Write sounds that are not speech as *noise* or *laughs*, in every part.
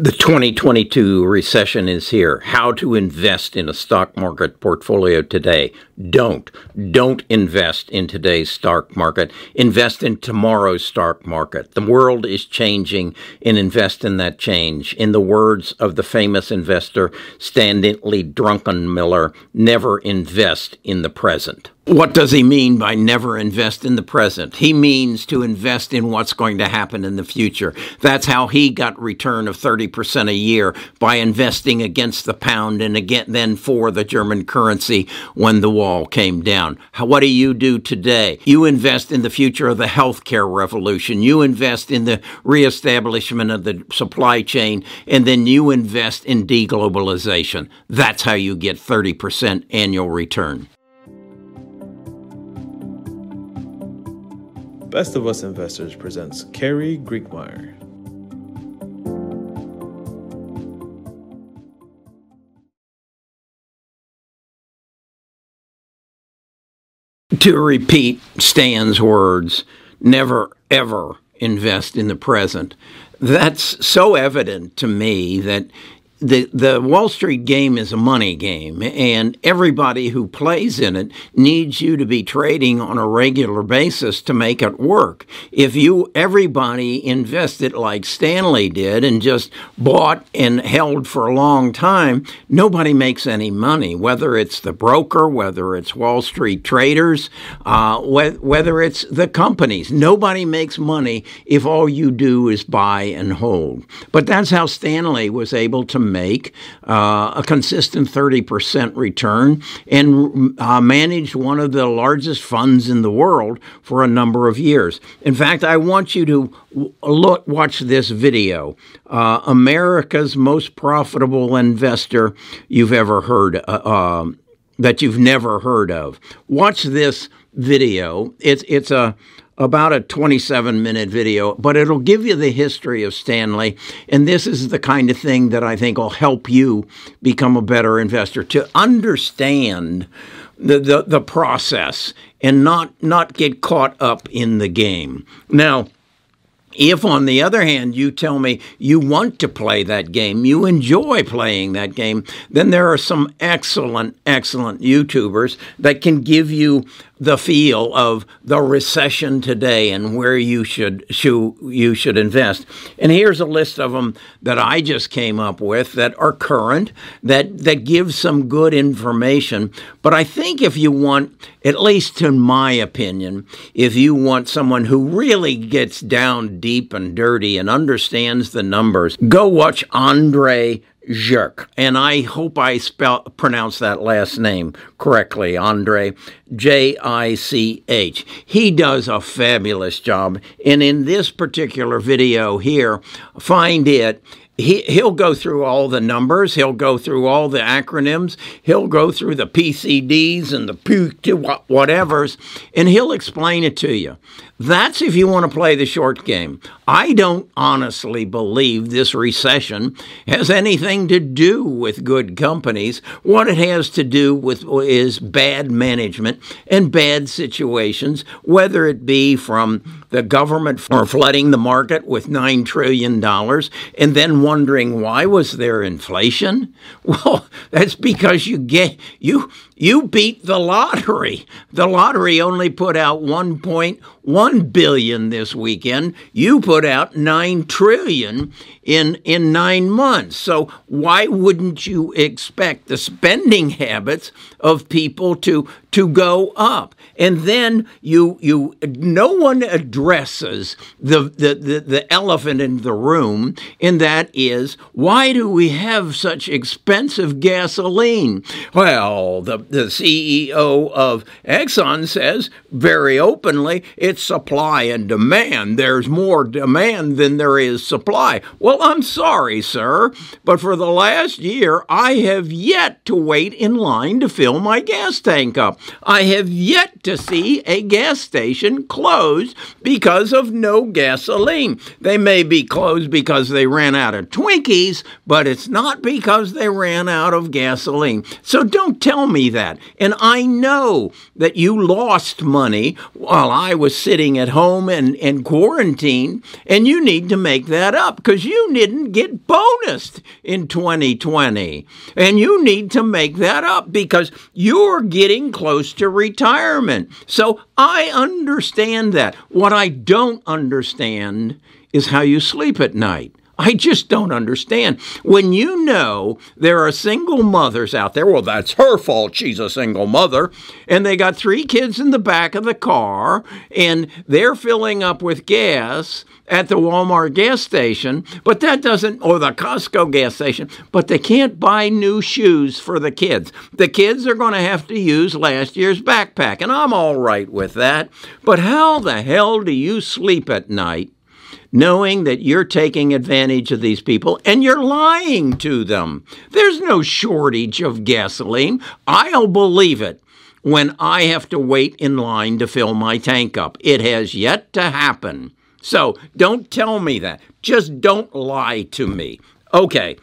The 2022 recession is here. How to invest in a stock market portfolio today. Don't. Don't invest in today's stock market. Invest in tomorrow's stock market. The world is changing and invest in that change. In the words of the famous investor Stanley Druckenmiller, never invest in the present. What does he mean by never invest in the present? He means to invest in what's going to happen in the future. That's how he got return of 30% a year by investing against the pound and again then for the German currency when the wall came down. What do you do today? You invest in the future of the healthcare revolution. You invest in the reestablishment of the supply chain and then you invest in deglobalization. That's how you get 30% annual return. Best of Us Investors presents Carrie Griegmeier. To repeat Stan's words, never ever invest in the present. That's so evident to me that the the Wall Street game is a money game, and everybody who plays in it needs you to be trading on a regular basis to make it work. If you everybody invested like Stanley did and just bought and held for a long time, nobody makes any money. Whether it's the broker, whether it's Wall Street traders, uh, wh- whether it's the companies, nobody makes money if all you do is buy and hold. But that's how Stanley was able to make uh, a consistent 30% return and uh, managed one of the largest funds in the world for a number of years. In fact, I want you to look, watch this video. Uh, America's most profitable investor you've ever heard uh, um, that you've never heard of. Watch this video. It's it's a about a 27 minute video, but it'll give you the history of Stanley. And this is the kind of thing that I think will help you become a better investor to understand the, the, the process and not, not get caught up in the game. Now, if, on the other hand, you tell me you want to play that game, you enjoy playing that game, then there are some excellent, excellent YouTubers that can give you the feel of the recession today and where you should, you should invest. And here's a list of them that I just came up with that are current that that give some good information. But I think if you want, at least in my opinion, if you want someone who really gets down deep and dirty and understands the numbers, go watch Andre Jich, and I hope I spell pronounce that last name correctly, Andre. J I C H. He does a fabulous job, and in this particular video here, find it he, he'll go through all the numbers, he'll go through all the acronyms, he'll go through the PCDs and the whatevers, and he'll explain it to you. That's if you want to play the short game. I don't honestly believe this recession has anything to do with good companies. What it has to do with is bad management and bad situations, whether it be from the government for flooding the market with $9 trillion and then wondering why was there inflation? *laughs* Well, that's because you get you you beat the lottery. The lottery only put out 1.1 billion this weekend. You put out 9 trillion in in 9 months. So why wouldn't you expect the spending habits of people to to go up? And then you you no one addresses the the, the, the elephant in the room and that is why do we have such expensive gasoline? Well, the the CEO of Exxon says very openly it's supply and demand. There's more demand than there is supply. Well, I'm sorry, sir, but for the last year, I have yet to wait in line to fill my gas tank up. I have yet to see a gas station closed because of no gasoline. They may be closed because they ran out of Twinkies, but it's not because they ran out of gasoline. So don't tell me that. And I know that you lost money while I was sitting at home and, and quarantine, and you need to make that up because you didn't get bonused in 2020. And you need to make that up because you're getting close to retirement. So I understand that. What I don't understand is how you sleep at night. I just don't understand. When you know there are single mothers out there, well, that's her fault. She's a single mother. And they got three kids in the back of the car, and they're filling up with gas at the Walmart gas station, but that doesn't, or the Costco gas station, but they can't buy new shoes for the kids. The kids are going to have to use last year's backpack, and I'm all right with that. But how the hell do you sleep at night? Knowing that you're taking advantage of these people and you're lying to them. There's no shortage of gasoline. I'll believe it when I have to wait in line to fill my tank up. It has yet to happen. So don't tell me that. Just don't lie to me. Okay.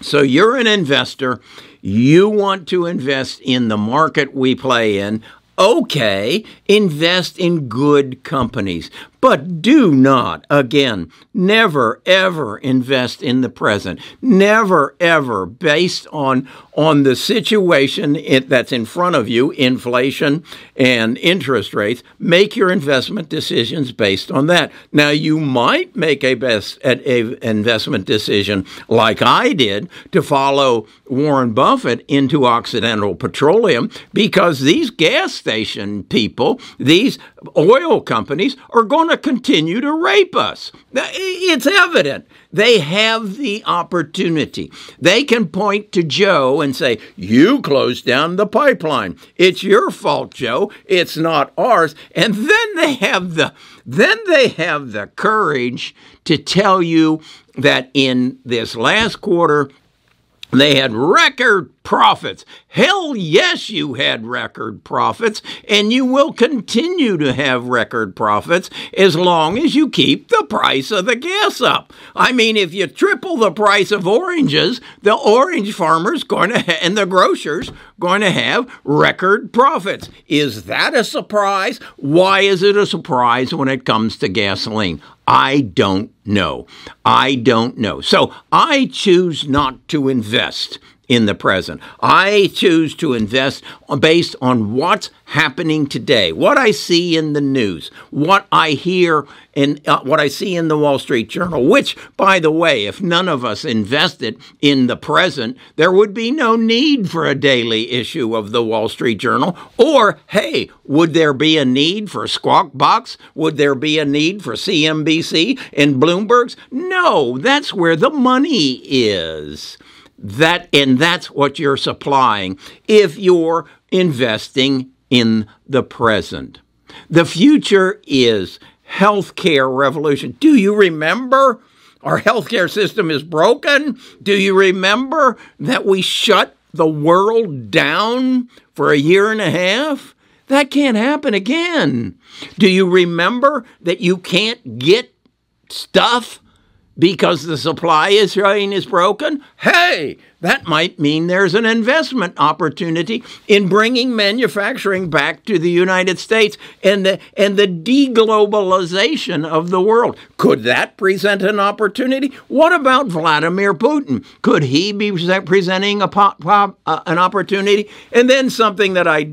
So you're an investor. You want to invest in the market we play in. Okay, invest in good companies. But do not, again, never ever invest in the present. Never ever based on on the situation that's in front of you, inflation and interest rates. Make your investment decisions based on that. Now you might make a best a investment decision like I did to follow Warren Buffett into Occidental Petroleum because these gas station people, these oil companies are going to continue to rape us. It's evident. They have the opportunity. They can point to Joe and say, You closed down the pipeline. It's your fault, Joe. It's not ours. And then they have the then they have the courage to tell you that in this last quarter they had record profits. Hell yes, you had record profits, and you will continue to have record profits as long as you keep the price of the gas up. I mean, if you triple the price of oranges, the orange farmers going to ha- and the grocers going to have record profits. Is that a surprise? Why is it a surprise when it comes to gasoline? I don't know. I don't know. So I choose not to invest in the present. I choose to invest based on what's happening today, what I see in the news, what I hear and uh, what I see in the Wall Street Journal, which, by the way, if none of us invested in the present, there would be no need for a daily issue of the Wall Street Journal. Or, hey, would there be a need for Squawk Box? Would there be a need for CNBC and Bloomberg's? No, that's where the money is. That and that's what you're supplying if you're investing in the present. The future is healthcare revolution. Do you remember our healthcare system is broken? Do you remember that we shut the world down for a year and a half? That can't happen again. Do you remember that you can't get stuff because the supply is chain is broken? Hey, that might mean there's an investment opportunity in bringing manufacturing back to the United States and the, and the deglobalization of the world. Could that present an opportunity? What about Vladimir Putin? Could he be presenting a pop, pop, uh, an opportunity? And then something that I,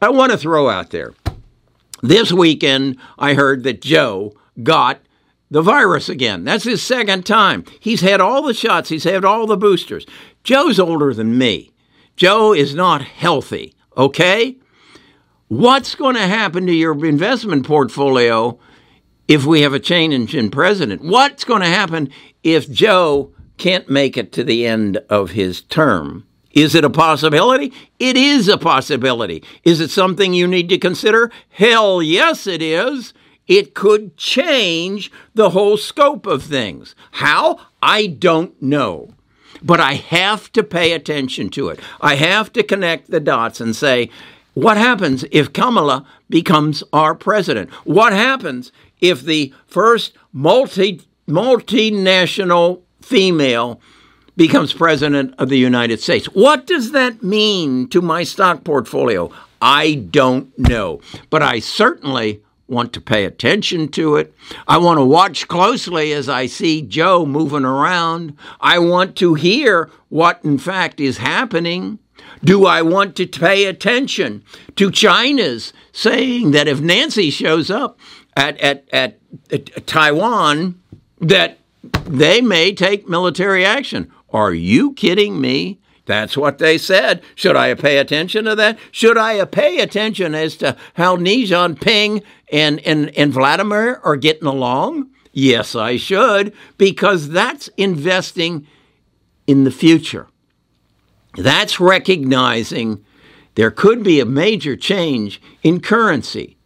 I want to throw out there. This weekend, I heard that Joe got the virus again. That's his second time. He's had all the shots, he's had all the boosters. Joe's older than me. Joe is not healthy, okay? What's going to happen to your investment portfolio if we have a change in president? What's going to happen if Joe can't make it to the end of his term? Is it a possibility? It is a possibility. Is it something you need to consider? Hell yes, it is it could change the whole scope of things. How? I don't know. But I have to pay attention to it. I have to connect the dots and say, what happens if Kamala becomes our president? What happens if the first multi multinational female becomes president of the United States? What does that mean to my stock portfolio? I don't know. But I certainly want to pay attention to it. I want to watch closely as I see Joe moving around. I want to hear what, in fact, is happening. Do I want to pay attention to China's saying that if Nancy shows up at, at, at, at Taiwan, that they may take military action? Are you kidding me? That's what they said. Should I pay attention to that? Should I pay attention as to how Xi Jinping and, and, and Vladimir are getting along? Yes, I should, because that's investing in the future. That's recognizing there could be a major change in currency.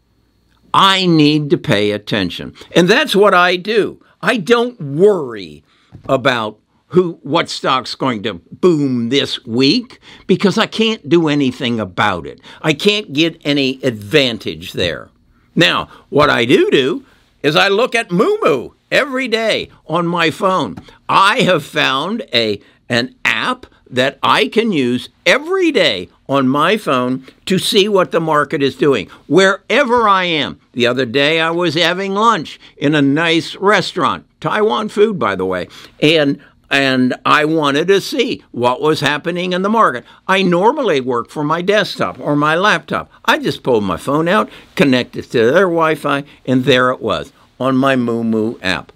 I need to pay attention. And that's what I do. I don't worry about who what stock's going to boom this week because I can't do anything about it. I can't get any advantage there. Now, what I do do is I look at Moomoo every day on my phone. I have found a an app that I can use every day on my phone to see what the market is doing wherever I am. The other day I was having lunch in a nice restaurant, Taiwan food by the way, and and I wanted to see what was happening in the market. I normally work from my desktop or my laptop. I just pulled my phone out, connected to their Wi Fi, and there it was on my Moomoo app.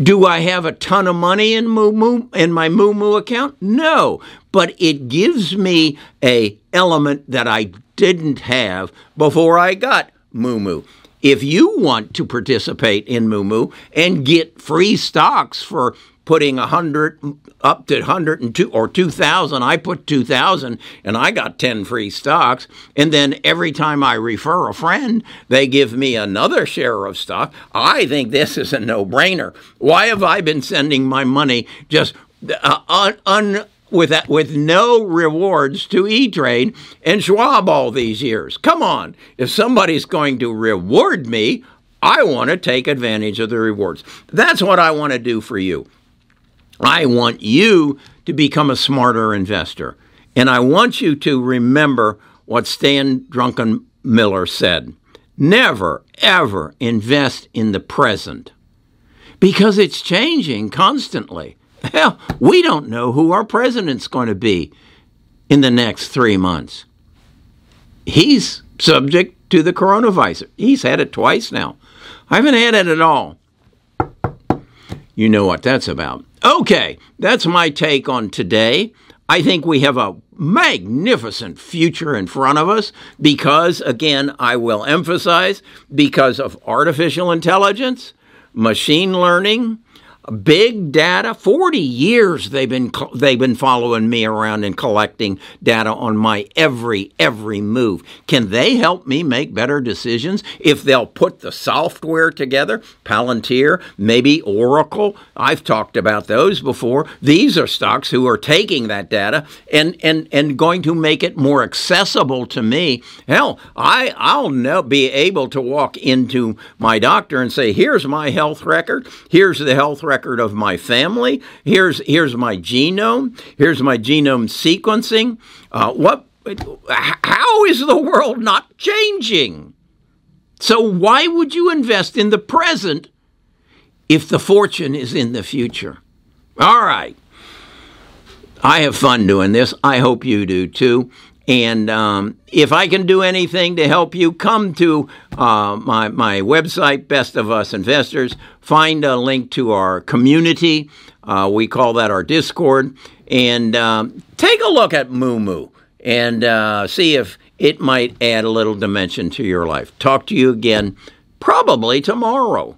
Do I have a ton of money in Moomoo in my Moomoo account? No, but it gives me a element that I didn't have before I got Moomoo. If you want to participate in Moomoo and get free stocks for putting a hundred up to hundred and two or two thousand. I put two thousand, and I got ten free stocks. And then every time I refer a friend, they give me another share of stock. I think this is a no-brainer. Why have I been sending my money just uh, un, un with that, with no rewards to E Trade and Schwab all these years? Come on, if somebody's going to reward me. I want to take advantage of the rewards. That's what I want to do for you. I want you to become a smarter investor. And I want you to remember what Stan Drunken Miller said never, ever invest in the present because it's changing constantly. Hell, we don't know who our president's going to be in the next three months. He's subject to the coronavirus. He's had it twice now. I haven't had it at all. You know what that's about. Okay, that's my take on today. I think we have a magnificent future in front of us because, again, I will emphasize, because of artificial intelligence, machine learning, big data. 40 years they've been they've been following me around and collecting data on my every every move. Can they help me make better decisions? If they'll put the software together palantir maybe oracle. I've talked about those before. These are stocks who are taking that data and and and going to make it more accessible to me. Hell i i'll now be able to walk into my doctor and say here's my health record. Here's the health record record of my family. Here's here's my genome. Here's my genome sequencing. Uh, what? How is the world not changing? So why would you invest in the present if the fortune is in the future? All right. I have fun doing this. I hope you do too. And um, if I can do anything to help you, come to uh, my, my website, Best of Us Investors. Find a link to our community. Uh, we call that our Discord. And um, take a look at Moo Moo and uh, see if it might add a little dimension to your life. Talk to you again probably tomorrow.